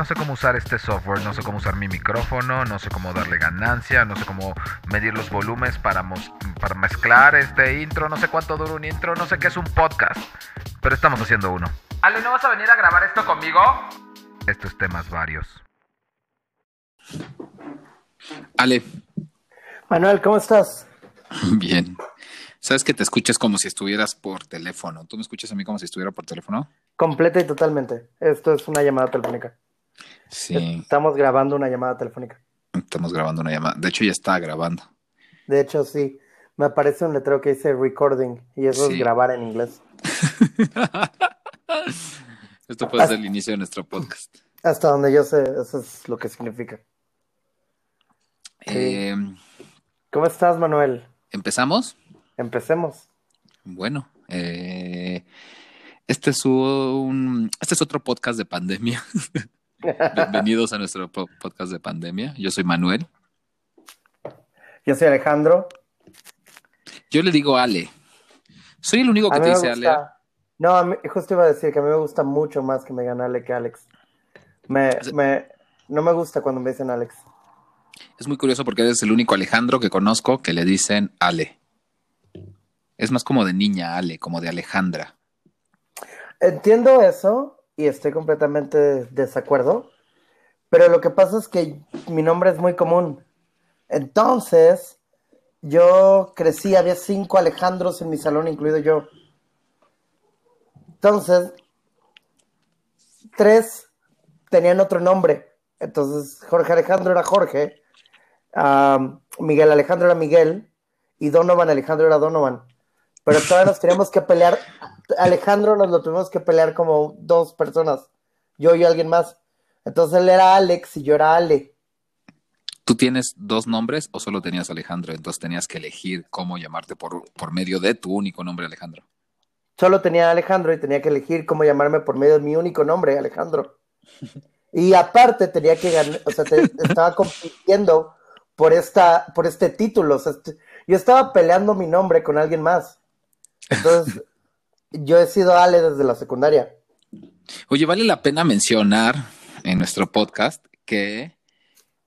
no sé cómo usar este software, no sé cómo usar mi micrófono, no sé cómo darle ganancia, no sé cómo medir los volúmenes para, para mezclar este intro, no sé cuánto dura un intro, no sé qué es un podcast, pero estamos haciendo uno. Ale, ¿no vas a venir a grabar esto conmigo? Estos temas varios. Ale. Manuel, ¿cómo estás? Bien. Sabes que te escuchas como si estuvieras por teléfono. ¿Tú me escuchas a mí como si estuviera por teléfono? Completa y totalmente. Esto es una llamada telefónica. Sí. Estamos grabando una llamada telefónica. Estamos grabando una llamada. De hecho, ya está grabando. De hecho, sí. Me aparece un letrero que dice recording y eso es grabar en inglés. Esto puede ser el inicio de nuestro podcast. Hasta donde yo sé, eso es lo que significa. Eh, ¿Cómo estás, Manuel? ¿Empezamos? Empecemos. Bueno, eh, este es un, este es otro podcast de pandemia. Bienvenidos a nuestro podcast de pandemia. Yo soy Manuel. Yo soy Alejandro. Yo le digo Ale. Soy el único que te dice Ale. No, justo iba a decir que a mí me gusta mucho más que me digan Ale que Alex. Me, me, no me gusta cuando me dicen Alex. Es muy curioso porque eres el único Alejandro que conozco que le dicen Ale. Es más como de niña Ale, como de Alejandra. Entiendo eso y estoy completamente desacuerdo, pero lo que pasa es que mi nombre es muy común. Entonces, yo crecí, había cinco Alejandros en mi salón, incluido yo. Entonces, tres tenían otro nombre. Entonces, Jorge Alejandro era Jorge, Miguel Alejandro era Miguel y Donovan Alejandro era Donovan pero todavía nos teníamos que pelear. Alejandro nos lo tuvimos que pelear como dos personas, yo y alguien más. Entonces él era Alex y yo era Ale. ¿Tú tienes dos nombres o solo tenías Alejandro? Entonces tenías que elegir cómo llamarte por, por medio de tu único nombre, Alejandro. Solo tenía Alejandro y tenía que elegir cómo llamarme por medio de mi único nombre, Alejandro. Y aparte tenía que ganar, o sea, estaba compitiendo por esta, por este título. O sea, yo estaba peleando mi nombre con alguien más. Entonces, yo he sido Ale desde la secundaria. Oye, vale la pena mencionar en nuestro podcast que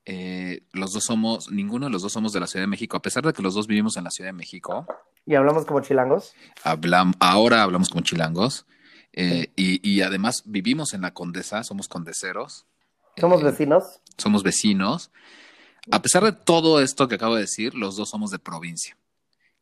eh, los dos somos, ninguno de los dos somos de la Ciudad de México, a pesar de que los dos vivimos en la Ciudad de México. ¿Y hablamos como chilangos? ahora hablamos como chilangos. Eh, y, además vivimos en la Condesa, somos condeseros. ¿Somos eh, vecinos? Somos vecinos. A pesar de todo esto que acabo de decir, los dos somos de provincia.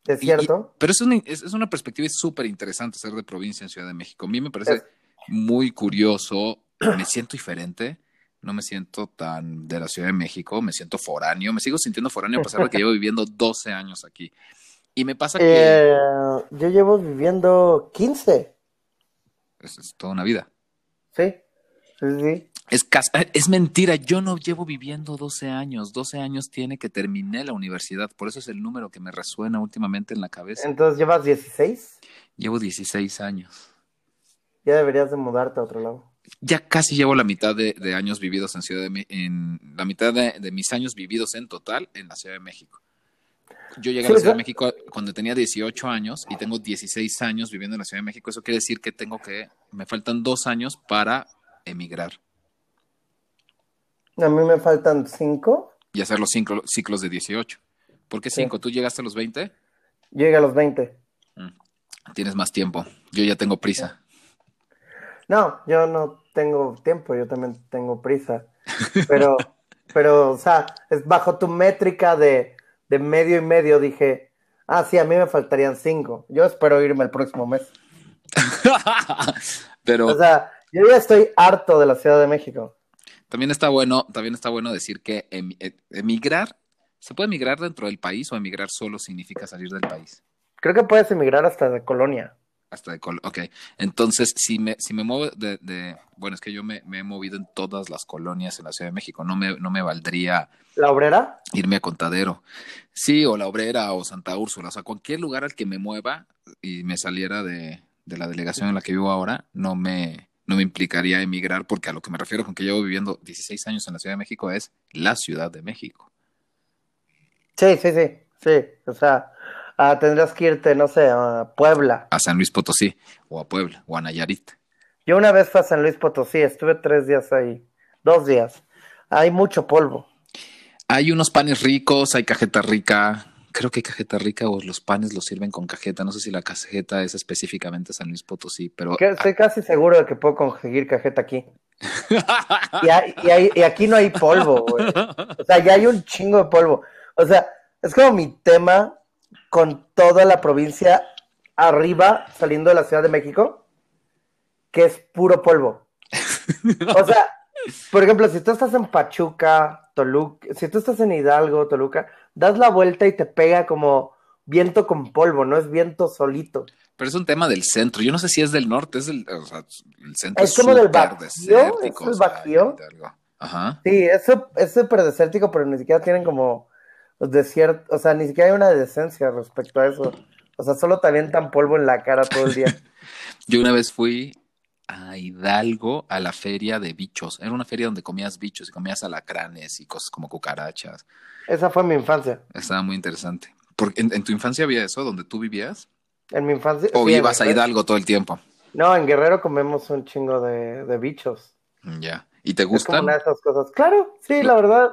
¿Es cierto? pero es una, es, una perspectiva súper interesante ser de provincia en Ciudad de México. A mí me parece muy curioso, me siento diferente, no me siento tan de la Ciudad de México, me siento foráneo, me sigo sintiendo foráneo a pesar de que llevo viviendo 12 años aquí. Y me pasa que... Eh, yo llevo viviendo 15. Es, es toda una vida. Sí, sí, sí. Es, es mentira, yo no llevo viviendo 12 años. 12 años tiene que terminé la universidad. Por eso es el número que me resuena últimamente en la cabeza. Entonces, ¿llevas 16? Llevo 16 años. Ya deberías de mudarte a otro lado. Ya casi llevo la mitad de, años vividos en Ciudad de en la mitad de, mis años vividos en total en la Ciudad de México. Yo llegué a la Ciudad de México cuando tenía 18 años y tengo 16 años viviendo en la Ciudad de México. Eso quiere decir que tengo que, me faltan dos años para emigrar. A mí me faltan cinco. Y hacer los cinco ciclos de 18. ¿Por qué cinco? ¿Tú llegaste a los 20? Yo llegué a los 20. Mm. Tienes más tiempo. Yo ya tengo prisa. No, yo no tengo tiempo, yo también tengo prisa. Pero, pero, o sea, es bajo tu métrica de, de medio y medio, dije, ah, sí, a mí me faltarían cinco. Yo espero irme el próximo mes. pero. O sea, yo ya estoy harto de la Ciudad de México. También está bueno, también está bueno decir que eh, emigrar, ¿se puede emigrar dentro del país o emigrar solo significa salir del país? Creo que puedes emigrar hasta de colonia. Hasta de colonia, ok. Entonces, si me, si me muevo de, bueno, es que yo me, he movido en todas las colonias en la Ciudad de México, no me, no me valdría... ¿La Obrera? Irme a Contadero. Sí, o La Obrera o Santa Úrsula, o sea, cualquier lugar al que me mueva y me saliera de, de la delegación en la que vivo ahora, no me, no me implicaría emigrar, porque a lo que me refiero con que llevo viviendo 16 años en la Ciudad de México es la Ciudad de México. Sí, sí, sí, sí. O sea, ah, tendrás que irte, no sé, a Puebla. A San Luis Potosí, o a Puebla, o a Nayarit. Yo una vez fui a San Luis Potosí, estuve tres días ahí. dos días. Hay mucho polvo. Hay unos panes ricos, hay cajeta rica. Creo que hay cajeta rica o los panes los sirven con cajeta. No sé si la cajeta es específicamente San Luis Potosí, pero. Estoy casi seguro de que puedo conseguir cajeta aquí. Y, hay- y hay- y aquí no hay polvo, güey. O sea, ya hay un chingo de polvo. O sea, es como mi tema con toda la provincia arriba, saliendo de la Ciudad de México, que es puro polvo. O sea, por ejemplo, si tú estás en Pachuca, Toluca, si tú estás en Hidalgo, Toluca, das la vuelta y te pega como viento con polvo, no es viento solito. Pero es un tema del centro. Yo no sé si es del norte, es del. O sea, el centro Es como del desértico, ¿es el o sea, Bajío? Hidalgo. Ajá. Sí, es súper desértico, pero ni siquiera tienen como desiertos, o sea, ni siquiera hay una decencia respecto a eso. O sea, solo te avientan polvo en la cara todo el día. Yo una vez fui a Hidalgo a la feria de bichos. Era una feria donde comías bichos y comías alacranes y cosas como cucarachas. Esa fue mi infancia. Estaba muy interesante. Porque en, en tu infancia había eso, donde tú vivías. En mi infancia. O sí, ibas a Hidalgo todo el tiempo. No, en Guerrero comemos un chingo de, de bichos. Ya. ¿Y te Es como gustan? una de esas cosas. Claro, sí, la verdad.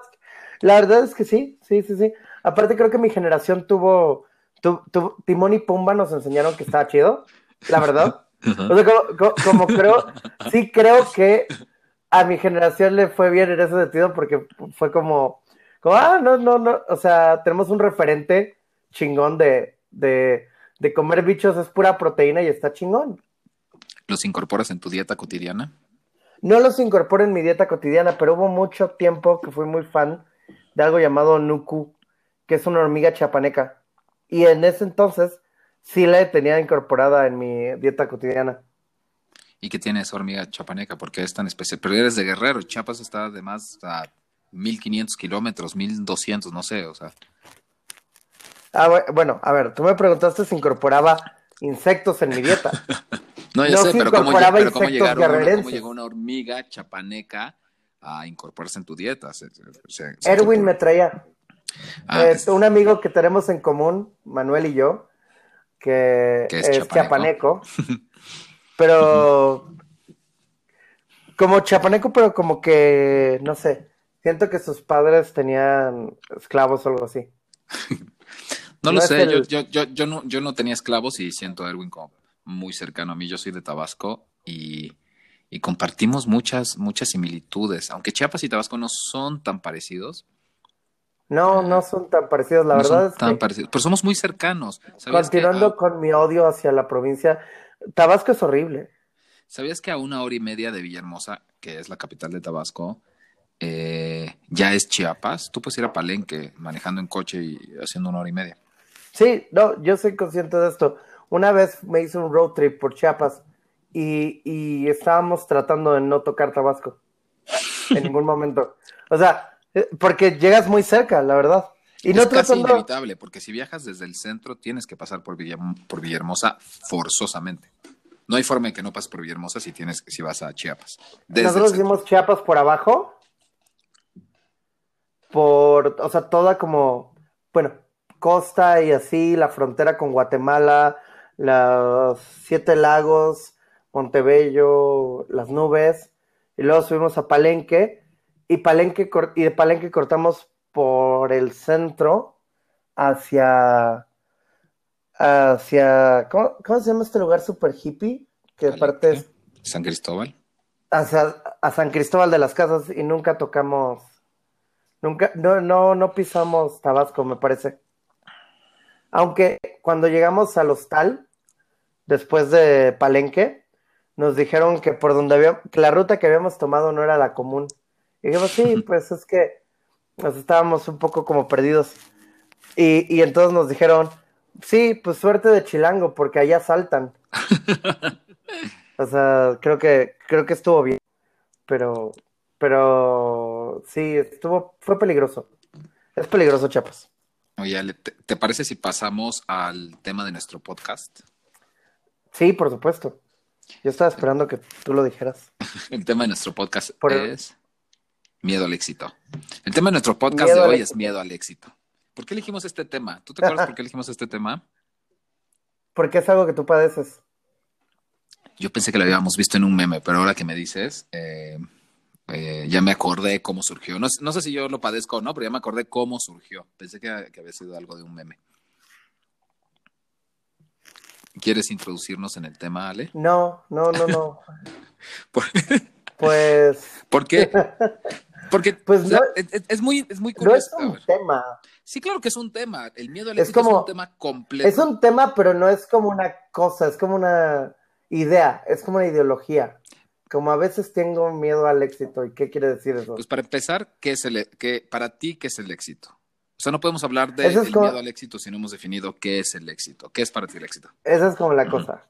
La verdad es que sí, sí, sí, sí. Aparte creo que mi generación tuvo, tu- tu- Timón y Pumba nos enseñaron que estaba chido, la verdad. O sea, como, co- como creo, sí creo que a mi generación le fue bien en ese sentido porque fue como, como, ah, no, no, no, o sea, tenemos un referente chingón de, de, de comer bichos, es pura proteína y está chingón. ¿Los incorporas en tu dieta cotidiana? No los incorporo en mi dieta cotidiana, pero hubo mucho tiempo que fui muy fan de algo llamado nuku, que es una hormiga chapaneca. Y en ese entonces sí la tenía incorporada en mi dieta cotidiana. ¿Y qué tiene esa hormiga chapaneca? Porque es tan especial. Pero eres de Guerrero. Chiapas está de más a 1500 kilómetros, 1200, no sé. O sea, Ah, bu- bueno, a ver, tú me preguntaste si incorporaba insectos en mi dieta. no, ya No, sé, pero, ¿cómo, pero ¿cómo, insectos llegaron, cómo llegó una hormiga chapaneca a incorporarse en tu dieta? Se- se- se- se Erwin me traía. Ah, Eh, es- un amigo que tenemos en común, Manuel y yo, que Que es es, chapaneco. chapaneco, pero como chapaneco, pero como que, no sé, siento que sus padres tenían esclavos o algo así. no lo no sé, el- yo, yo, yo, no, yo no tenía esclavos y siento a Erwin como muy cercano a mí. Yo soy de Tabasco y, y compartimos muchas, muchas similitudes. Aunque Chiapas y Tabasco no son tan parecidos, No, no son tan parecidos, la no verdad son es tan que, parecidos, pero somos muy cercanos. ¿Sabías que, continuando a, con mi odio hacia la provincia, Tabasco es horrible. ¿Sabías que a una hora y media de Villahermosa, que es la capital de Tabasco, eh, ya es Chiapas? Tú puedes ir a Palenque manejando en coche y haciendo una hora y media. Sí, no, yo soy consciente de esto. Una vez me hice un road trip por Chiapas y, y estábamos tratando de no tocar Tabasco en ningún momento. O sea, porque llegas muy cerca, la verdad. Y no es casi tratando, inevitable, porque si viajas desde el centro tienes que pasar por, Villam- por Villahermosa forzosamente. No hay forma de que no pases por Villahermosa si tienes si vas a Chiapas. Nosotros hicimos Chiapas por abajo, por, o sea, toda como, bueno, costa y así, la frontera con Guatemala, los Siete Lagos, Montebello, las nubes, y luego subimos a Palenque, y Palenque y de Palenque cortamos por el centro hacia hacia ¿cómo, cómo se llama este lugar super hippie? Que aparte es San Cristóbal. hacia, a San Cristóbal de las Casas y nunca tocamos, nunca, no, no, no pisamos Tabasco, me parece. Aunque cuando llegamos al hostal, después de Palenque, nos dijeron que por donde había, que la ruta que habíamos tomado no era la común. Y dijimos, sí, pues es que nos estábamos un poco como perdidos. Y, y entonces nos dijeron, sí, pues suerte de chilango, porque allá saltan. O sea, creo que, creo que estuvo bien. Pero, pero sí, estuvo, fue peligroso. Es peligroso, Chiapas. Oye, ¿te, te parece si pasamos al tema de nuestro podcast? Sí, por supuesto. Yo estaba esperando que tú lo dijeras. El tema de nuestro podcast Por- es miedo al éxito. El tema de nuestro podcast Miedo de hoy es miedo al éxito. ¿Por qué elegimos este tema? ¿Tú te acuerdas por qué elegimos este tema? Porque es algo que tú padeces. Yo pensé que lo habíamos visto en un meme, pero ahora que me dices, eh, Eh, ya me acordé cómo surgió. No, no, sé si yo lo padezco o no, pero ya me acordé cómo surgió. Pensé que, que había sido algo de un meme. ¿Quieres introducirnos en el tema, Ale? No, no, no, no. ¿Por... Pues. ¿Por qué? Porque pues no, es, es, muy, es muy curioso. No es un tema. Sí, claro que es un tema. El miedo al éxito es, como, es un tema completo. Es un tema, pero no es como una cosa, es como una idea, es como una ideología. Como a veces tengo miedo al éxito. ¿Y qué quiere decir eso? Pues para empezar, ¿qué es el, qué, para ti, ¿qué es el éxito? O sea, no podemos hablar de, como... miedo al éxito si no hemos definido qué es el éxito. ¿Qué es para ti el éxito? Esa es como la cosa.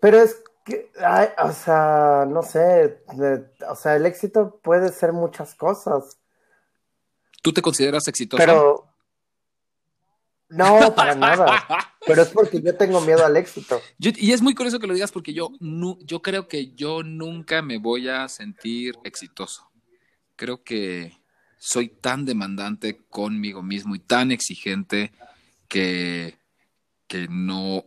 Pero es que, ay, o sea, no sé, de, o sea, el éxito puede ser muchas cosas. ¿Tú te consideras exitoso? Pero, no, para nada. Pero es porque yo tengo miedo al éxito. Yo, y es muy curioso que lo digas porque yo, no, yo creo que yo nunca me voy a sentir exitoso. Creo que soy tan demandante conmigo mismo y tan exigente que, que no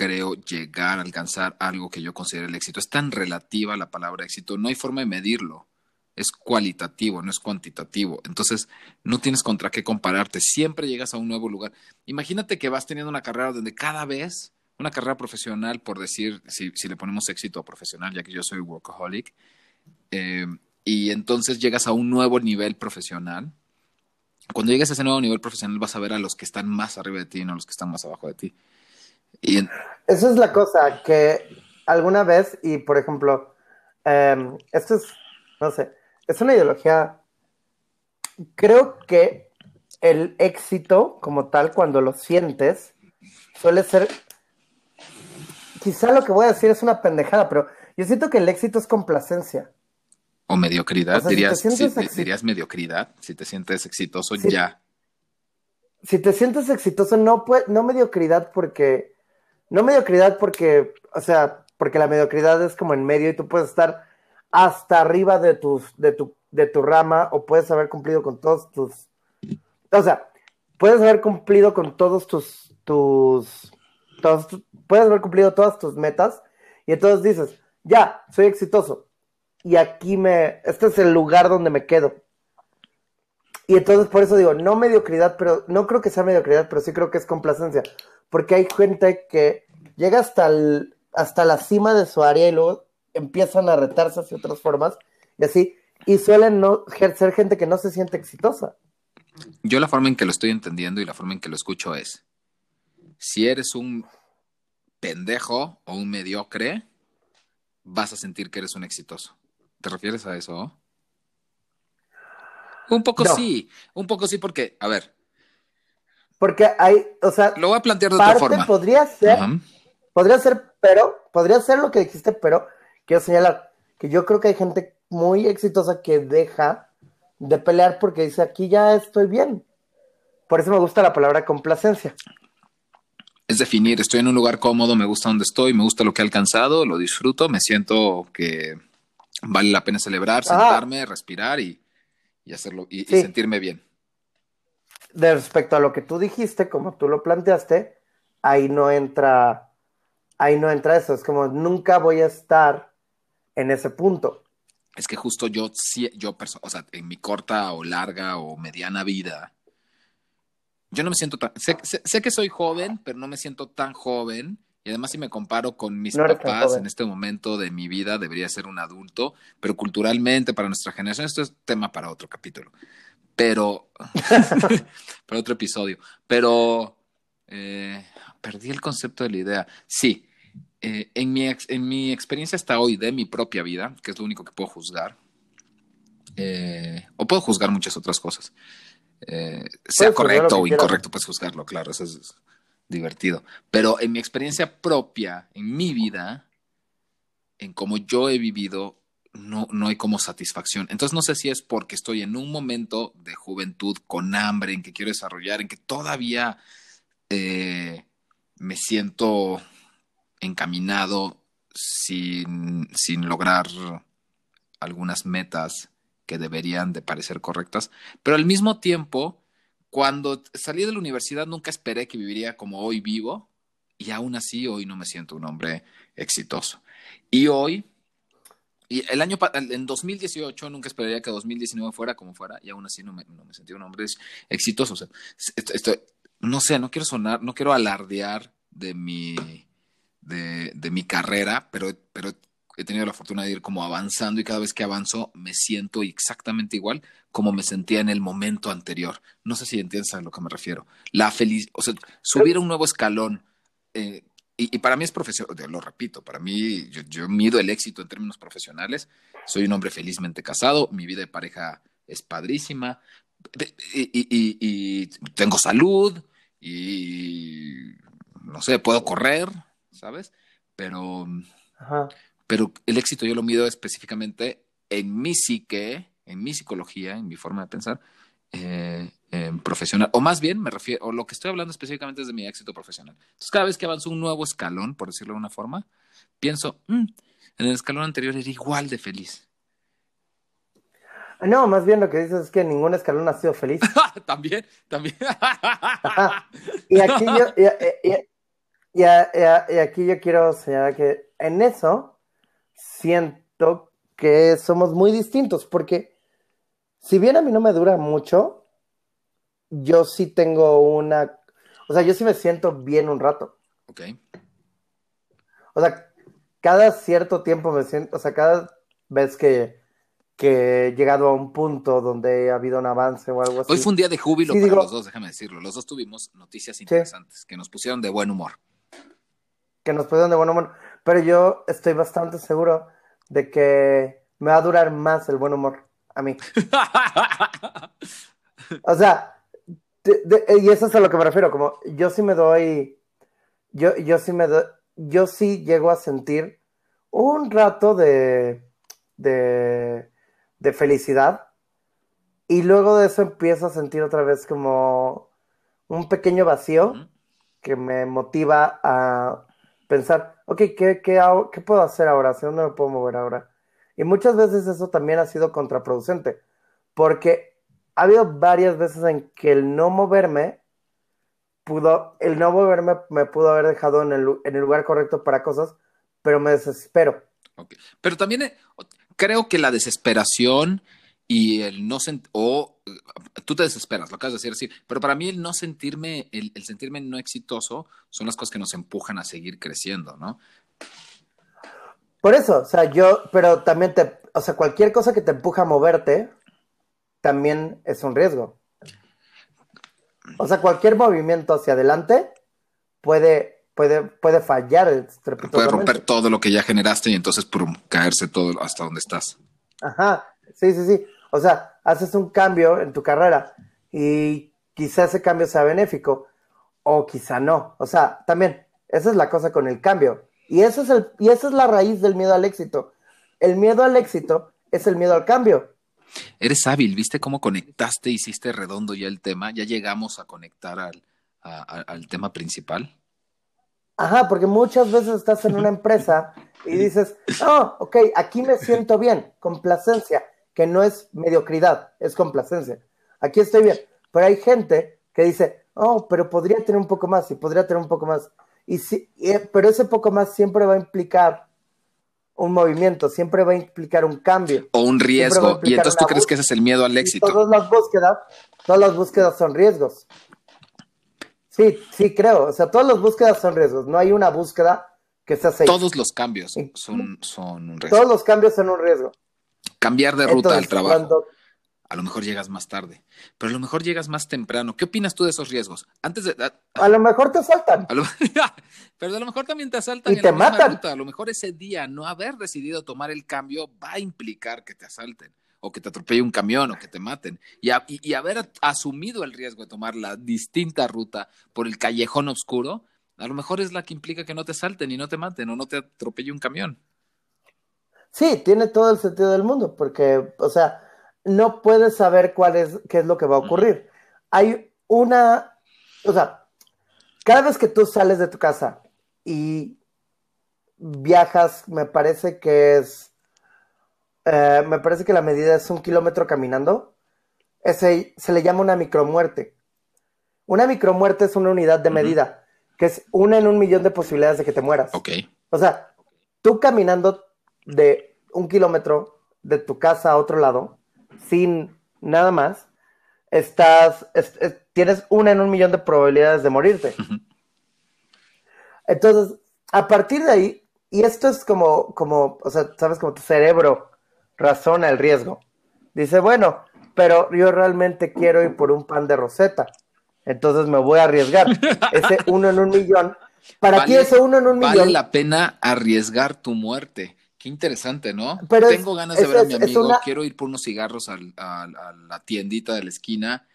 creo llegar a alcanzar algo que yo considero el éxito. Es tan relativa la palabra éxito, no hay forma de medirlo. Es cualitativo, no es cuantitativo. Entonces, no tienes contra qué compararte. Siempre llegas a un nuevo lugar. Imagínate que vas teniendo una carrera donde cada vez, una carrera profesional, por decir, si, si le ponemos éxito a profesional, ya que yo soy workaholic, eh, y entonces llegas a un nuevo nivel profesional. Cuando llegues a ese nuevo nivel profesional vas a ver a los que están más arriba de ti, no a los que están más abajo de ti. Y en... Esa es la cosa, que alguna vez, y por ejemplo, eh, esto es, no sé, es una ideología, creo que el éxito como tal, cuando lo sientes, suele ser, quizá lo que voy a decir es una pendejada, pero yo siento que el éxito es complacencia. O mediocridad, o sea, dirías, si si, dirías mediocridad, si te sientes exitoso si, ya. Si te sientes exitoso, no, no mediocridad porque, no mediocridad porque, o sea, porque la mediocridad es como en medio y tú puedes estar hasta arriba de, tus, de, tu, de tu rama o puedes haber cumplido con todos tus, o sea, puedes haber cumplido con todos tus, tus, puedes haber cumplido todas tus metas y entonces dices, ya, soy exitoso y aquí me, este es el lugar donde me quedo. Y entonces por eso digo, no mediocridad, pero no creo que sea mediocridad, pero sí creo que es complacencia, porque hay gente que llega hasta, el, hasta la cima de su área y luego empiezan a retarse hacia otras formas y así, y suelen no ser gente que no se siente exitosa. Yo la forma en que lo estoy entendiendo y la forma en que lo escucho es, si eres un pendejo o un mediocre, vas a sentir que eres un exitoso. ¿Te refieres a eso? Un poco no. sí, un poco sí, porque, a ver. Porque hay, o sea, lo voy a plantear de otra forma. Podría ser, uh -huh. podría ser, pero, podría ser lo que dijiste, pero quiero señalar que yo creo que hay gente muy exitosa que deja de pelear porque dice aquí ya estoy bien. Por eso me gusta la palabra complacencia. Es definir, estoy en un lugar cómodo, me gusta donde estoy, me gusta lo que he alcanzado, lo disfruto, me siento que vale la pena celebrar, sentarme, ah. respirar y, y hacerlo y, sí. y, sentirme bien. De respecto a lo que tú dijiste, como tú lo planteaste, ahí no entra, ahí no entra eso. Es como nunca voy a estar en ese punto. Es que justo yo, yo, o sea, en mi corta o larga o mediana vida, yo no me siento tan, sé, sé, sé que soy joven, pero no me siento tan joven y además si me comparo con mis no papás en este momento de mi vida, debería ser un adulto, pero culturalmente para nuestra generación esto es tema para otro capítulo. Pero, para otro episodio. Pero, eh, perdí el concepto de la idea. Sí, eh, en, mi ex, en mi experiencia hasta hoy de mi propia vida, que es lo único que puedo juzgar, eh, o puedo juzgar muchas otras cosas. Eh, sea correcto o incorrecto, puedes juzgarlo, claro, eso es divertido. Pero en mi experiencia propia, en mi vida, en cómo yo he vivido, no, no hay como satisfacción. Entonces no sé si es porque estoy en un momento de juventud con hambre, en que quiero desarrollar, en que todavía eh, me siento encaminado sin, sin lograr algunas metas que deberían de parecer correctas, pero al mismo tiempo cuando salí de la universidad nunca esperé que viviría como hoy vivo y aún así hoy no me siento un hombre exitoso. Y hoy Y el año, en 2018 nunca esperaría que 2019 fuera como fuera y aún así no me, no me sentí un hombre exitoso. O sea, esto- esto- no sé, no quiero sonar, no quiero alardear de mi, de, de mi carrera, pero, pero he tenido la fortuna de ir como avanzando y cada vez que avanzo me siento exactamente igual como me sentía en el momento anterior. No sé si entiendes a lo que me refiero. La feliz, o sea, subir a un nuevo escalón. eh, y, y para mí es profesional, lo repito, para mí yo, yo mido el éxito en términos profesionales. Soy un hombre felizmente casado, mi vida de pareja es padrísima y- y- y tengo salud y no sé, puedo correr, ¿sabes? Pero, Ajá. Pero el éxito yo lo mido específicamente en mi psique, en mi psicología, en mi forma de pensar eh, profesional. O más bien, me refiero, o lo que estoy hablando específicamente es de mi éxito profesional. Entonces, cada vez que avanzo un nuevo escalón, por decirlo de una forma, pienso, "Mm, en el escalón anterior era igual de feliz. No, más bien lo que dices es que ningún escalón ha sido feliz. también, también. Y aquí yo, y, y- y- y- y- y aquí yo quiero señalar que en eso siento que somos muy distintos, porque si bien a mí no me dura mucho, yo sí tengo una, o sea, yo sí me siento bien un rato. ok. O sea, cada cierto tiempo me siento, o sea, cada vez que, que he llegado a un punto donde ha habido un avance o algo así. Hoy fue un día de júbilo Sí, para digo- los dos, déjame decirlo. Los dos tuvimos noticias interesantes que nos pusieron de buen humor. que nos pusieron de buen humor, pero yo estoy bastante seguro de que me va a durar más el buen humor a mí. O sea, de- de- y eso es a lo que me refiero, como yo sí me doy, yo, yo sí me doy, yo sí llego a sentir un rato de, de, de felicidad y luego de eso empiezo a sentir otra vez como un pequeño vacío que me motiva a pensar, ok, ¿qué, qué, puedo hacer ahora? ¿Hacia dónde me puedo mover ahora? Y muchas veces eso también ha sido contraproducente, porque ha habido varias veces en que el no moverme pudo, el no moverme me pudo haber dejado en el, en el lugar correcto para cosas, pero me desespero. Pero también eh, creo que la desesperación y el no sentir, o eh, tú te desesperas, lo acabas de decir así, pero para mí el no sentirme, el, el sentirme no exitoso son las cosas que nos empujan a seguir creciendo, ¿no? Por eso, o sea, yo, pero también te, o sea, cualquier cosa que te empuja a moverte, también es un riesgo. O sea, cualquier movimiento hacia adelante puede, puede, puede fallar Puede romper todo lo que ya generaste y entonces pum, caerse todo hasta donde estás. Ajá, sí, sí, sí. O sea, haces un cambio en tu carrera y quizá ese cambio sea benéfico o quizá no. O sea, también, esa es la cosa con el cambio. Y, eso es el, y esa es la raíz del miedo al éxito. El miedo al éxito es el miedo al cambio. Eres hábil, ¿viste cómo conectaste, hiciste redondo ya el tema? Ya llegamos a conectar al, a- a- al tema principal. Ajá, porque muchas veces estás en una empresa y dices, oh, ok, aquí me siento bien, complacencia, que no es mediocridad, es complacencia. Aquí estoy bien. Pero hay gente que dice, oh, pero podría tener un poco más y podría tener un poco más. Y sí, y- pero ese poco más siempre va a implicar un movimiento, siempre va a implicar un cambio. O un riesgo. Y entonces tú crees que ese es el miedo al Y éxito. todas las búsquedas, todas las búsquedas son riesgos. Sí, sí, creo. O sea, todas las búsquedas son riesgos. No hay una búsqueda que sea safe. Todos los cambios son, son un riesgo. Todos los cambios son un riesgo. Cambiar de ruta al trabajo. cuando- A lo mejor llegas más tarde, pero a lo mejor llegas más temprano. ¿Qué opinas tú de esos riesgos? Antes de. a- a lo mejor te saltan. a lo- pero a lo mejor también te asaltan Y en te la misma matan. ruta. A lo mejor ese día no haber decidido tomar el cambio va a implicar que te asalten, o que te atropelle un camión, o que te maten. Y, a- y- y haber asumido el riesgo de tomar la distinta ruta por el callejón oscuro, a lo mejor es la que implica que no te salten y no te maten, o no te atropelle un camión. Sí, tiene todo el sentido del mundo, porque, o sea, no puedes saber cuál es, qué es lo que va a ocurrir. Hay una, o sea, cada vez que tú sales de tu casa y viajas, me parece que es, eh, me parece que la medida es un kilómetro caminando, ese se le llama una micromuerte. Una micromuerte es una unidad de medida, que es una en un millón de posibilidades de que te mueras. Ok. O sea, tú caminando de un kilómetro de tu casa a otro lado, sin nada más, estás, tienes una en un millón de probabilidades de morirte. Entonces, a partir de ahí, y esto es como, como, o sea, sabes, como tu cerebro razona el riesgo. Dice, bueno, pero yo realmente quiero ir por un pan de roseta. Entonces me voy a arriesgar. Ese uno en un millón. Para ti ese uno en un millón. Vale la pena arriesgar tu muerte. Qué interesante, ¿no? Pero Tengo ganas de ver a mi amigo. Quiero ir por unos cigarros a la tiendita de la esquina.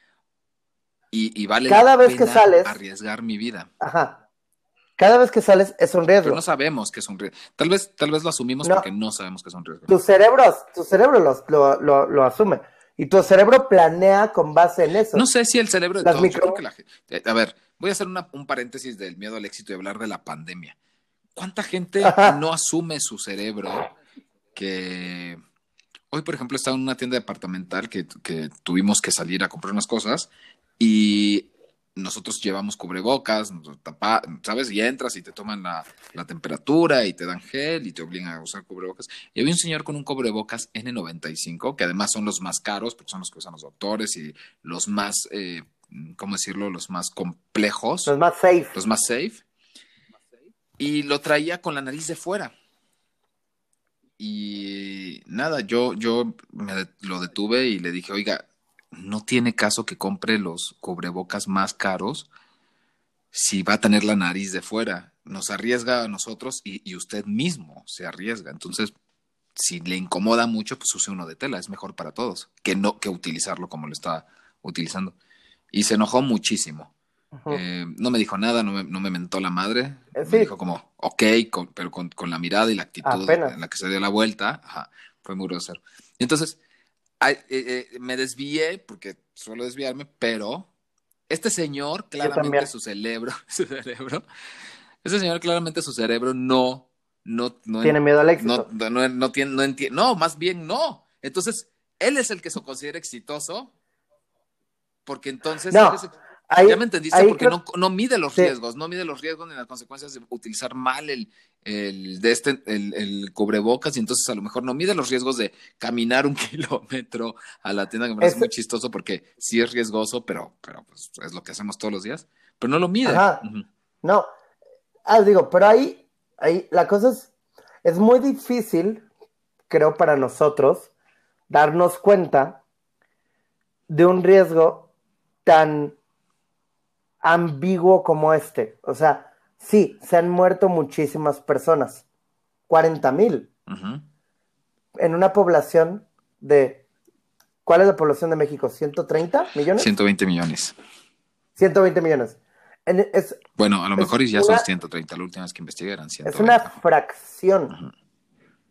Y, vale Cada vez que sales, arriesgar mi vida. Ajá. Cada vez que sales es un riesgo. Pero no sabemos que es un riesgo. Tal vez, tal vez lo asumimos porque no sabemos que es un riesgo. Tu cerebro, tu cerebro lo, lo, lo asume. Y tu cerebro planea con base en eso. No sé si el cerebro de todos, eh, a ver, voy a hacer un paréntesis del miedo al éxito y hablar de la pandemia. ¿Cuánta gente no asume su cerebro que hoy, por ejemplo, estaba en una tienda departamental que, que tuvimos que salir a comprar unas cosas y nosotros llevamos cubrebocas, tapa, ¿sabes? Y entras y te toman la, temperatura y te dan gel y te obligan a usar cubrebocas. Y había un señor con un cubrebocas N95, que además son los más caros, porque son los que usan los doctores y los más, eh, ¿cómo decirlo? Los más complejos. Los más safe. Los más safe. Y lo traía con la nariz de fuera. Y nada, yo, yo me lo detuve y le dije, oiga, no tiene caso que compre los cubrebocas más caros si va a tener la nariz de fuera. Nos arriesga a nosotros y, usted mismo se arriesga. Entonces, si le incomoda mucho, pues use uno de tela. Es mejor para todos que no que utilizarlo como lo está utilizando. Y se enojó muchísimo. Eh, no me dijo nada, no me, mentó la madre. Eh, me dijo como, ok, pero con, la mirada y la actitud en la que se dio la vuelta. fue muy grosero. Entonces, eh, eh, me desvié porque suelo desviarme, pero este señor, claramente su cerebro, su cerebro, ese señor claramente su cerebro no, no, no tiene miedo al éxito. No, no, no, tiene, no entiende, no, más bien no. Entonces, él es el que se considera exitoso, porque entonces ya me entendiste porque no, no, mide los riesgos, no mide los riesgos ni las consecuencias de utilizar mal el, el de este, el, el, cubrebocas, y entonces a lo mejor no mide los riesgos de caminar un kilómetro a la tienda, que me parece muy chistoso porque sí es riesgoso, pero, pero pues, es lo que hacemos todos los días, pero no lo mide. No, ah, digo, pero ahí, ahí la cosa es, es muy difícil, creo, para nosotros darnos cuenta de un riesgo tan ambiguo como este. O sea, sí, se han muerto muchísimas personas. 40 mil. En una población de... ¿Cuál es la población de México? ¿130 millones? 120 millones. 120 millones. bueno, a lo mejor ya son 130. La última vez que investigué eran 120. Es una fracción.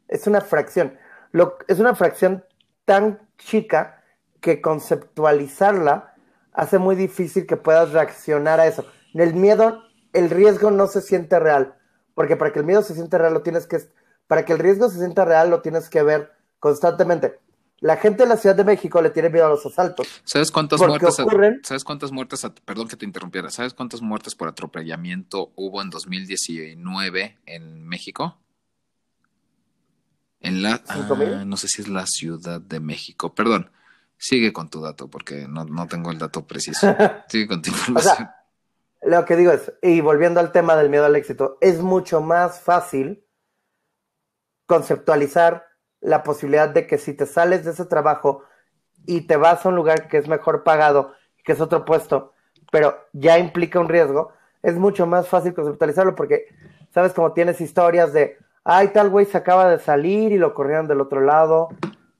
Es una fracción. Lo, es una fracción tan chica que conceptualizarla hace muy difícil que puedas reaccionar a eso. El miedo, el riesgo no se siente real, porque para que el miedo se siente real lo tienes que, para que el riesgo se sienta real lo tienes que ver constantemente. La gente de la Ciudad de México le tiene miedo a los asaltos. ¿Sabes cuántas muertes? Ocurren... ¿Sabes cuántas muertes? Perdón que te interrumpiera. ¿Sabes cuántas muertes por atropellamiento hubo en 2019 en México? En la, ah, no sé si es la Ciudad de México. Perdón. Sigue con tu dato, porque no, tengo el dato preciso. Sigue con tu información. lo que digo es, y volviendo al tema del miedo al éxito, es mucho más fácil conceptualizar la posibilidad de que si te sales de ese trabajo y te vas a un lugar que es mejor pagado, que es otro puesto, pero ya implica un riesgo, es mucho más fácil conceptualizarlo porque, ¿sabes? Como tienes historias de, ay, tal güey se acaba de salir y lo corrieron del otro lado,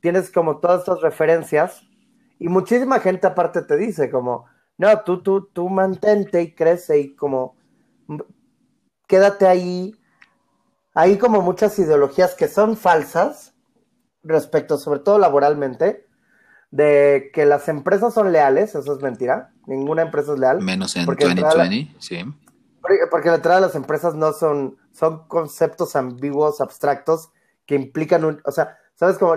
tienes como todas estas referencias y muchísima gente aparte te dice como, no, tú, tú, tú mantente y crece y como, quédate ahí. Hay como muchas ideologías que son falsas respecto, sobre todo laboralmente, de que las empresas son leales, eso es mentira, ninguna empresa es leal. Menos en 2020, sí. Porque, porque la las empresas no son, son conceptos ambiguos, abstractos, que implican un, o sea, ¿Sabes? Como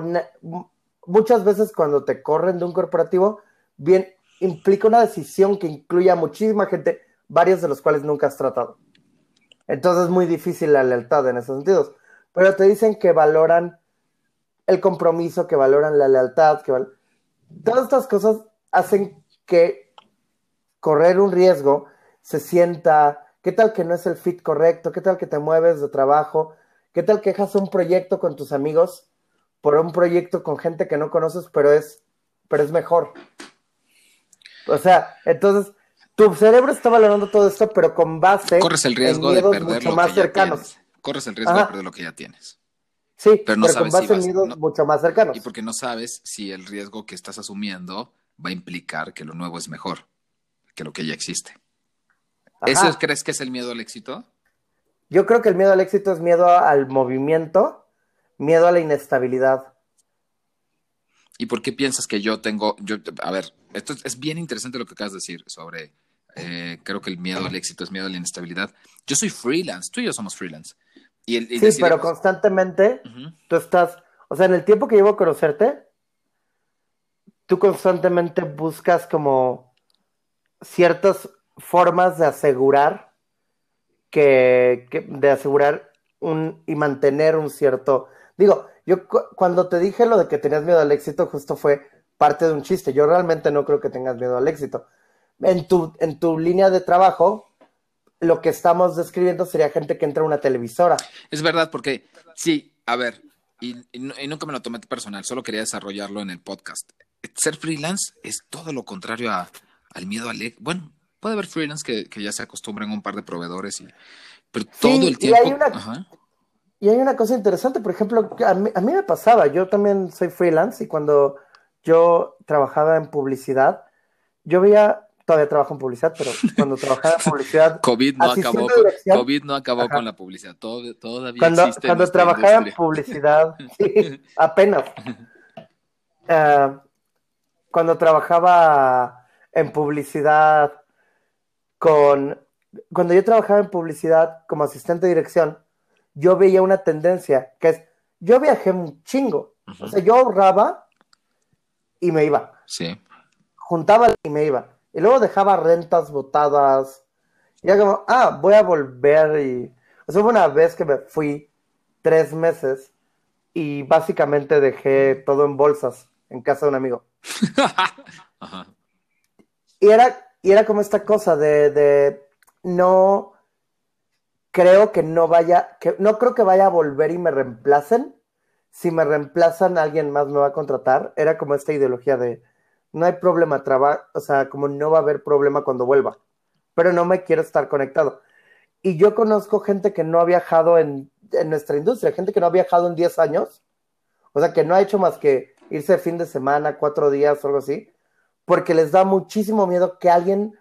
muchas veces cuando te corren de un corporativo, bien, implica una decisión que incluye a muchísima gente, varios de los cuales nunca has tratado. Entonces es muy difícil la lealtad en esos sentidos. Pero te dicen que valoran el compromiso, que valoran la lealtad, que todas estas cosas hacen que correr un riesgo se sienta, qué tal que no es el fit correcto, qué tal que te mueves de trabajo, qué tal que dejas un proyecto con tus amigos por un proyecto con gente que no conoces, pero es, pero es mejor. O sea, entonces tu cerebro está valorando todo esto, pero con base Corres el riesgo de perder mucho más cercanos. Corres el riesgo de perder lo que ya tienes. Sí, pero, no con base en miedos mucho más cercanos. Y porque no sabes si el riesgo que estás asumiendo va a implicar que lo nuevo es mejor que lo que ya existe. ¿Eso crees que es el miedo al éxito? Yo creo que el miedo al éxito es miedo al movimiento, miedo a la inestabilidad. ¿Y por qué piensas que yo tengo, yo, a ver, esto es bien interesante lo que acabas de decir sobre, eh, creo que el miedo al éxito es miedo a la inestabilidad. Yo soy freelance, tú y yo somos freelance. Y sí, pero constantemente tú estás, o sea, en el tiempo que llevo a conocerte, tú constantemente buscas como ciertas formas de asegurar que, que de asegurar un y mantener un cierto, digo, yo cuando te dije lo de que tenías miedo al éxito, justo fue parte de un chiste. Yo realmente no creo que tengas miedo al éxito. En tu, en tu línea de trabajo, lo que estamos describiendo sería gente que entra a una televisora. Es verdad, porque sí, a ver, y, nunca me lo tomé personal, solo quería desarrollarlo en el podcast. Ser freelance es todo lo contrario al miedo al éxito. Bueno, puede haber freelance que, ya se acostumbren a un par de proveedores, y, pero todo el tiempo. Y hay una cosa interesante, por ejemplo, a mí, a mí, me pasaba, yo también soy freelance y cuando yo trabajaba en publicidad, yo veía, todavía trabajo en publicidad, pero cuando trabajaba en publicidad... COVID no acabó, con, COVID no acabó con la publicidad, Todo, todavía cuando, existe Cuando trabajaba en publicidad, apenas. Eh, cuando trabajaba en publicidad con... Cuando yo trabajaba en publicidad como asistente de dirección, yo veía una tendencia, que es, yo viajé un chingo. O sea, yo ahorraba y me iba. Sí. Juntaba y me iba. Y luego dejaba rentas botadas. Y ya como, ah, voy a volver y... O sea, hubo una vez que me fui tres meses y básicamente dejé todo en bolsas en casa de un amigo. Y era, y era como esta cosa de, de no creo que no vaya, que no creo que vaya a volver y me reemplacen. Si me reemplazan, alguien más me va a contratar. Era como esta ideología de no hay problema, trabajo, o sea, como no va a haber problema cuando vuelva, pero no me quiero estar conectado. Y yo conozco gente que no ha viajado en, en nuestra industria, gente que no ha viajado en 10 años, o sea, que no ha hecho más que irse de fin de semana, cuatro días o algo así, porque les da muchísimo miedo que alguien,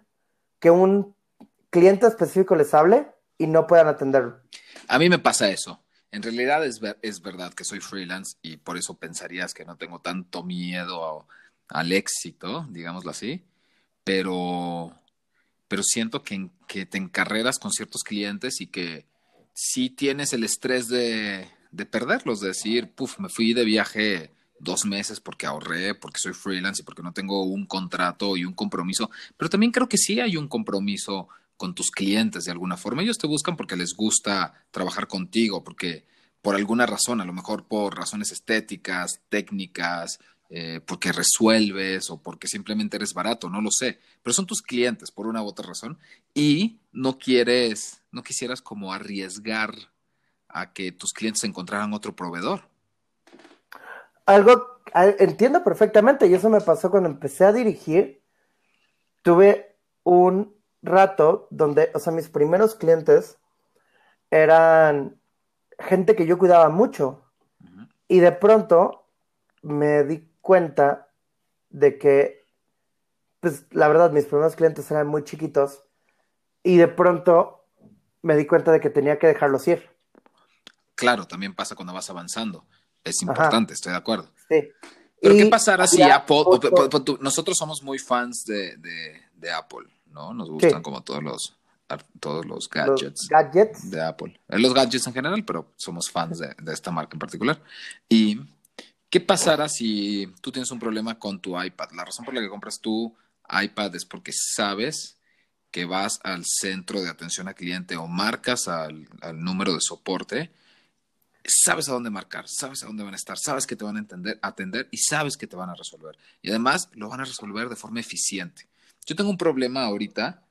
que un cliente específico les hable y no puedan atenderlo. A mí me pasa eso. En realidad es, es verdad que soy freelance y por eso pensarías que no tengo tanto miedo al éxito, digámoslo así, pero, pero siento que, que te encarreras con ciertos clientes y que sí tienes el estrés de, de perderlos, de decir, puff, me fui de viaje dos meses porque ahorré, porque soy freelance y porque no tengo un contrato y un compromiso, pero también creo que sí hay un compromiso con tus clientes de alguna forma. Ellos te buscan porque les gusta trabajar contigo, porque por alguna razón, a lo mejor por razones estéticas, técnicas, eh, porque resuelves o porque simplemente eres barato, no lo sé, pero son tus clientes por una u otra razón y no quieres, no quisieras como arriesgar a que tus clientes encontraran otro proveedor. Algo, entiendo perfectamente y eso me pasó cuando empecé a dirigir. Tuve un rato donde, o sea, mis primeros clientes eran gente que yo cuidaba mucho. Y de pronto me di cuenta de que, pues la verdad, mis primeros clientes eran muy chiquitos. Y de pronto me di cuenta de que tenía que dejarlos ir. Claro, también pasa cuando vas avanzando. Es importante, estoy de acuerdo. Sí. Pero ¿qué pasará si Apple... nosotros somos muy fans de, de Apple. ¿No? Nos gustan como todos los todos los gadgets, gadgets, de Apple. Eh, los gadgets en general, pero somos fans de, esta marca en particular. ¿Y qué pasará si tú tienes un problema con tu iPad? La razón por la que compras tu iPad es porque sabes que vas al centro de atención al cliente o marcas al, al número de soporte sabes a dónde marcar, sabes a dónde van a estar, sabes que te van a entender, atender y sabes que te van a resolver. Y además lo van a resolver de forma eficiente. Yo tengo un problema ahorita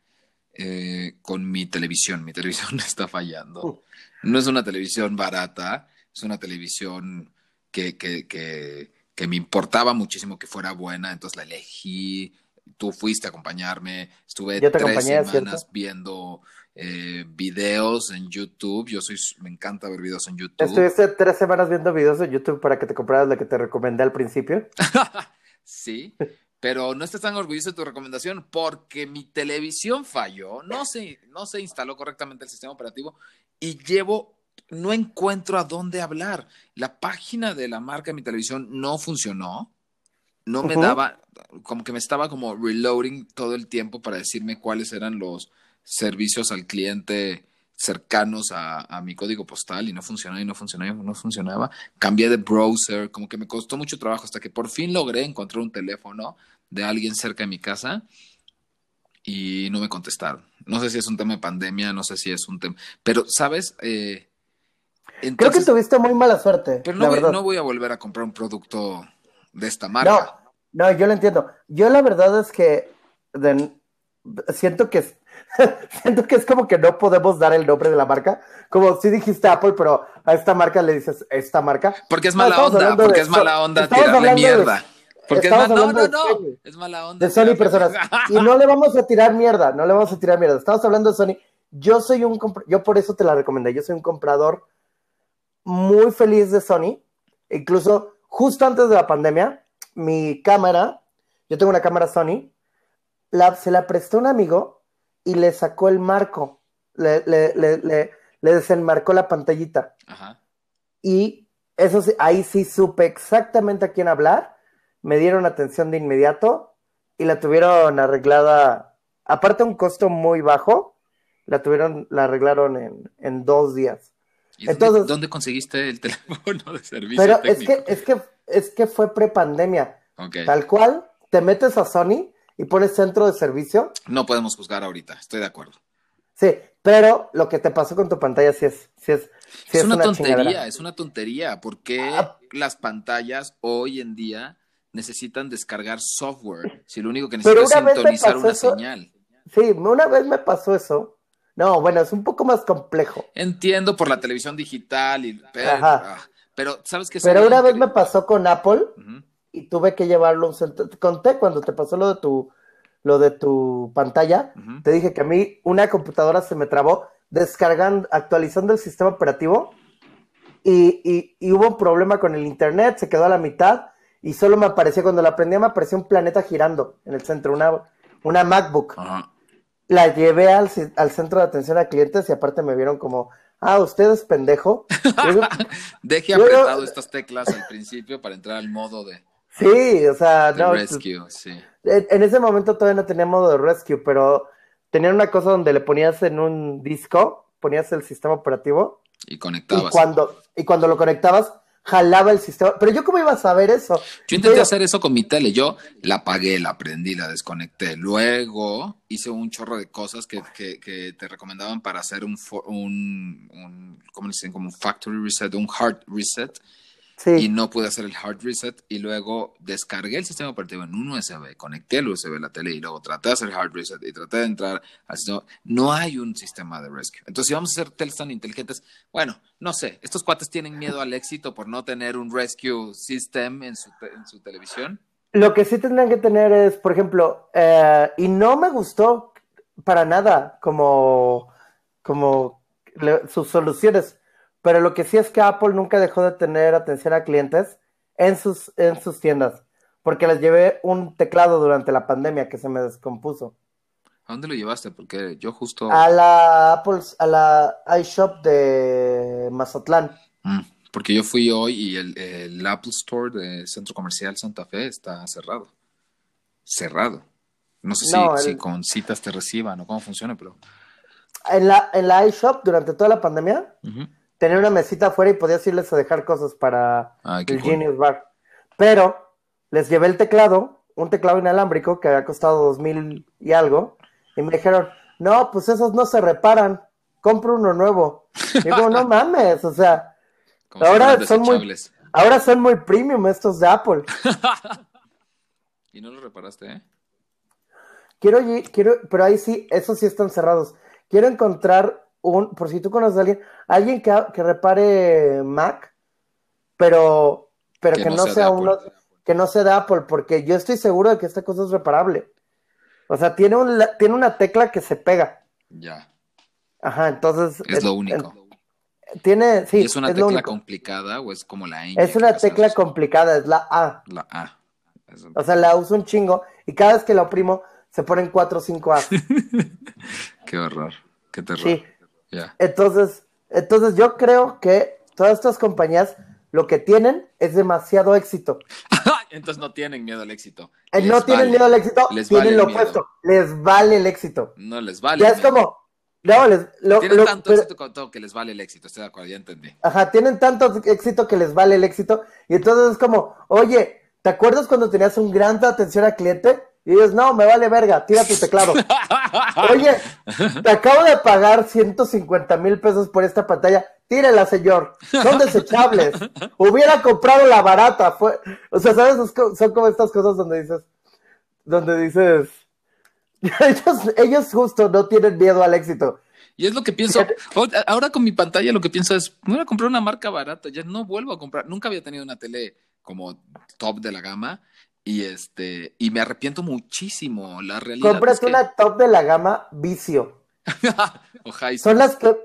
eh, con mi televisión. Mi televisión está fallando. Uh. No es una televisión barata, es una televisión que, que, que, que me importaba muchísimo que fuera buena, entonces la elegí. Tú fuiste a acompañarme, estuve tres acompañé, semanas ¿cierto? viendo eh, videos en YouTube. Yo soy, me encanta ver videos en YouTube. Estuviste tres semanas viendo videos de YouTube para que te compraras la que te recomendé al principio. Sí, pero no estés tan orgulloso de tu recomendación porque mi televisión falló, no se, no se instaló correctamente el sistema operativo y llevo, no encuentro a dónde hablar. La página de la marca de mi televisión no funcionó, no me Ujú. daba, como que me estaba como reloading todo el tiempo para decirme cuáles eran los servicios al cliente cercanos a, a mi código postal y no funcionaba y no funcionaba y no funcionaba. Cambié de browser, como que me costó mucho trabajo hasta que por fin logré encontrar un teléfono de alguien cerca de mi casa y no me contestaron. No sé si es un tema de pandemia, no sé si es un tema, pero sabes, Eh, Creo que tuviste muy mala suerte, pero la no voy, verdad. no voy a volver a comprar un producto de esta marca. No, no, yo lo entiendo. Yo la verdad es que de- siento que siento que es como que no podemos dar el nombre de la marca. Como si dijiste Apple, pero a esta marca le dices esta marca. Porque es No, mala estamos onda, porque de es mala onda estamos tirarle hablando de- mierda. Porque es estamos ma- no, hablando no, de no, Sony. es mala onda. de Sony personas. Y no le vamos a tirar mierda, no le vamos a tirar mierda. Estamos hablando de Sony. Yo soy un yo por eso te la recomendé. Yo soy un comprador muy feliz de Sony. Incluso justo antes de la pandemia, mi cámara, yo tengo una cámara Sony, la, se la presté a un amigo y le sacó el marco, le, le, le, le, le desenmarcó la pantallita. Ajá. Y eso sí, ahí sí supe exactamente a quién hablar. Me dieron atención de inmediato y la tuvieron arreglada, aparte un costo muy bajo, la tuvieron, la arreglaron en, en dos días. ¿Y dónde- Entonces- dónde, conseguiste el teléfono de servicio Pero es técnico? que, es que, es que fue prepandemia. Ok. Tal cual, te metes a Sony y pones centro de servicio. No podemos juzgar ahorita, estoy de acuerdo. Sí, pero lo que te pasó con tu pantalla sí es, sí es, sí es, una, tontería, chingadera. es una tontería. ¿Por qué Ah. las pantallas hoy en día necesitan descargar software si lo único que Pero necesito es sintonizar una eso- señal? Sí, una vez me pasó eso. No, bueno, es un poco más complejo. Entiendo por la televisión digital, y, pero, Ajá. ah, pero ¿sabes qué? Pero una vez me pasó con Apple Ujú. Y tuve que llevarlo a un centro. Te conté cuando te pasó lo de tu, lo de tu pantalla. Te dije que a mí una computadora se me trabó descargando, actualizando el sistema operativo y, y- y hubo un problema con el internet, se quedó a la mitad y solo me aparecía, cuando la prendía me aparecía un planeta girando en el centro, una, una MacBook. La llevé al, al centro de atención a clientes y aparte me vieron como, ah, usted es pendejo. Y digo, Deje Yo- apretado estas teclas al principio para entrar al modo de, sí, o sea, no, rescue, sí. En, ese momento todavía no tenía modo de rescue, pero tenían una cosa donde le ponías en un disco, ponías el sistema operativo Y y conectabas. cuando, y cuando lo conectabas, jalaba el sistema. Pero yo cómo iba a saber eso? Yo intenté Yo- hacer eso con mi tele. Yo la apagué, la prendí, la desconecté. Luego hice un chorro de cosas que, que, que te recomendaban para hacer un, un, un ¿cómo dicen? Como un factory reset, un hard reset. Y no pude hacer el hard reset. Y luego descargué el sistema operativo en un USB, conecté el USB a la tele y luego traté de hacer el hard reset y traté de entrar al sistema. No hay un sistema de rescue. Entonces, si vamos a hacer teles tan inteligentes, bueno, no sé, estos cuates tienen miedo al éxito por no tener un rescue system en su, te- en su televisión. lo que sí tendrían que tener es, por ejemplo, eh, y no me gustó para nada como, como le- sus soluciones, pero lo que sí es que Apple nunca dejó de tener atención a clientes en sus, en sus tiendas, porque les llevé un teclado durante la pandemia que se me descompuso. ¿A dónde lo llevaste? Porque yo justo... A la Apple, a la iShop de Mazatlán. Mm, porque yo fui hoy y el, el Apple Store de Centro Comercial Santa Fe está cerrado. Cerrado. No sé si, No, el- si con citas te reciban o cómo funciona, pero... En la, en la iShop, durante toda la pandemia, Ujú. Tenía una mesita afuera y podías irles a dejar cosas para Ay, qué el cool. Genius Bar. Pero les llevé el teclado, un teclado inalámbrico que había costado dos mil y algo, y me dijeron, no, pues esos no se reparan, compro uno nuevo. Y digo, no mames, o sea, Como Ahora son muy-. Ahora son muy premium estos de Apple. y no lo reparaste, ¿eh? Quiero, quiero, pero ahí sí, esos sí están cerrados. Quiero encontrar un, por si tú conoces a alguien, alguien que, que repare Mac, pero, pero que, no, sea uno, que no sea de Apple, porque yo estoy seguro de que esta cosa es reparable. O sea, tiene un, tiene una tecla que se pega. Ya, Ajá, entonces. es lo único. en- tiene, sí, ¿Y es una tecla único. complicada o es como la ñ? Es una tecla complicada, es la A. La A. O sea, la uso un chingo y cada vez que la oprimo se ponen 4 o 5 A. Qué horror. Qué terror. Sí. Entonces, entonces yo creo que todas estas compañías lo que tienen es demasiado éxito. Entonces no tienen miedo al éxito. Eh, no tienen miedo al éxito, Les tienen vale lo opuesto. Les vale el éxito. No les vale. ya es miedo. como, no, les, lo- Tienen lo- tanto pero- éxito con todo que les vale el éxito. Estoy de acuerdo, ya entendí. Ajá, tienen tanto éxito que les vale el éxito. Y entonces es como, oye, ¿te acuerdas cuando tenías un gran atención al cliente? Y ellos, no, me vale verga, tira tu teclado. Oye, te acabo de pagar 150 mil pesos por esta pantalla. Tírela, señor. Son desechables. Hubiera comprado la barata. Fue... O sea, ¿sabes? Son como estas cosas donde dices, donde dices, ellos, ellos justo no tienen miedo al éxito. Y es lo que pienso. Ahora con mi pantalla lo que pienso es, voy a comprar una marca barata. Ya no vuelvo a comprar. Nunca había tenido una tele como top de la gama. Y este, y me arrepiento muchísimo. La realidad Cómprate es que... una top de la gama vicio. o. Son las que,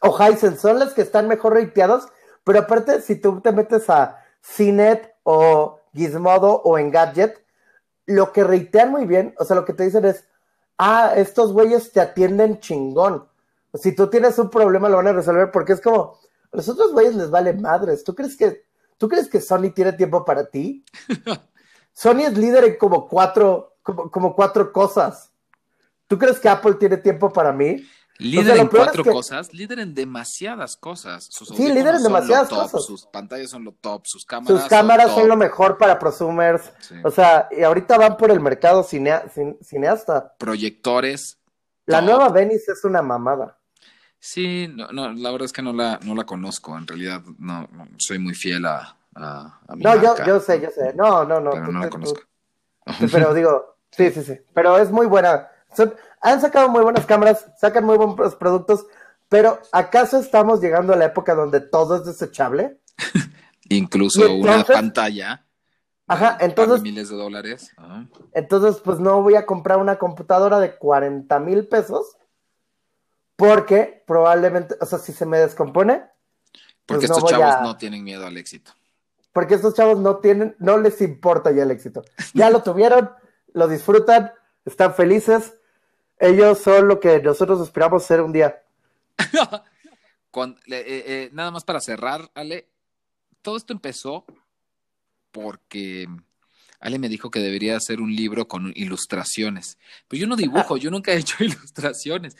o Hisense, son las que están mejor rateados, pero aparte, si tú te metes a CNET o Gizmodo o Engadget, lo que ratean muy bien, o sea, lo que te dicen es, ah, estos güeyes te atienden chingón. Si tú tienes un problema, lo van a resolver, porque es como, a los otros güeyes les vale madres. ¿Tú crees que, tú crees que Sony tiene tiempo para ti? Sony es líder en como cuatro, como, como cuatro cosas. ¿Tú crees que Apple tiene tiempo para mí? Líder O sea, lo en cuatro es que- cosas, líder en demasiadas cosas. Sus Sí, líder en demasiadas top, cosas. Sus pantallas son lo top, sus cámaras. Sus cámaras son lo mejor para prosumers. Sí. O sea, y ahorita van por el mercado cinea- cin- cineasta. Proyectores. La top. nueva Venice es una mamada. Sí, no, no, la verdad es que no la, no la conozco. En realidad, no, no, soy muy fiel a, a, a mi No, yo, marca, yo sé, yo sé. No, no, no. pero tú- no la tú- conozco. tú- pero digo, sí, sí, sí. Pero es muy buena. Son- han sacado muy buenas cámaras, sacan muy buenos productos, pero ¿acaso estamos llegando a la época donde todo es desechable? Incluso una pantalla. Ajá, entonces- miles de dólares. Entonces, pues no voy a comprar una computadora de 40 mil pesos porque probablemente, o sea, si se me descompone, Porque Pues no estos chavos a- no tienen miedo al éxito. Porque estos chavos no tienen, no les importa ya el éxito. Ya lo tuvieron, lo disfrutan, están felices. Ellos son lo que nosotros esperamos ser un día. Con- le- eh, eh, nada más para cerrar, Ale, todo esto empezó porque Ale me dijo que debería hacer un libro con ilustraciones. Pero yo no dibujo, yo nunca he hecho ilustraciones.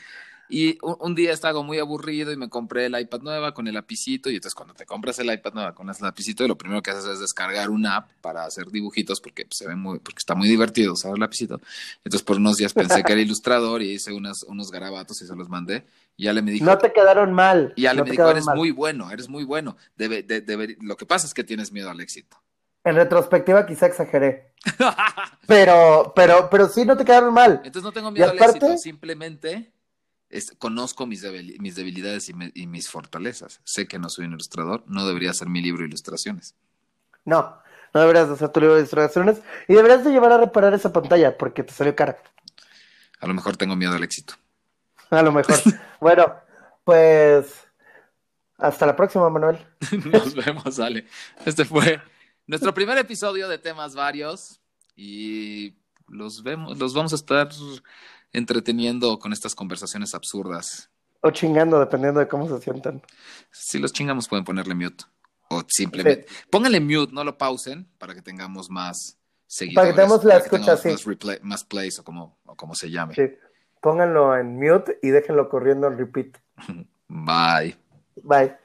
Y un, un día estaba muy aburrido y me compré el iPad nueva con el lapicito. Y entonces, cuando te compras el iPad nueva con el lapicito, lo primero que haces es descargar una app para hacer dibujitos porque pues, se ve muy, porque está muy divertido usar el lapicito. Entonces, por unos días pensé que era ilustrador y hice unas, unos garabatos y se los mandé. Y Ale me dijo, No te quedaron mal. y Ale no me dijo, eres mal. muy bueno, eres muy bueno. Debe, de- debe- lo que pasa es que tienes miedo al éxito. En retrospectiva quizá exageré. Pero, pero, pero sí, no te quedaron mal. Entonces no tengo miedo Y aparte- al éxito, simplemente es- conozco mis, debili- mis debilidades y, me- y mis fortalezas. Sé que no soy un ilustrador, no debería ser mi libro de ilustraciones. No, no deberías de hacer tu libro de ilustraciones y deberías de llevar a reparar esa pantalla porque te salió cara. A lo mejor tengo miedo al éxito. A lo mejor. bueno, pues hasta la próxima, Manuel. Nos vemos, Ale. Este fue nuestro primer episodio de temas varios y los vemos, los vamos a estar entreteniendo con estas conversaciones absurdas. O chingando, dependiendo de cómo se sientan. Si los chingamos pueden ponerle mute. O simplemente. Pónganle mute, no lo pausen para que tengamos más seguidores. Para que tengamos la escucha, sí. más, replay- más plays o como, o como se llame. Sí. Pónganlo en mute y déjenlo corriendo en repeat. Bye. Bye.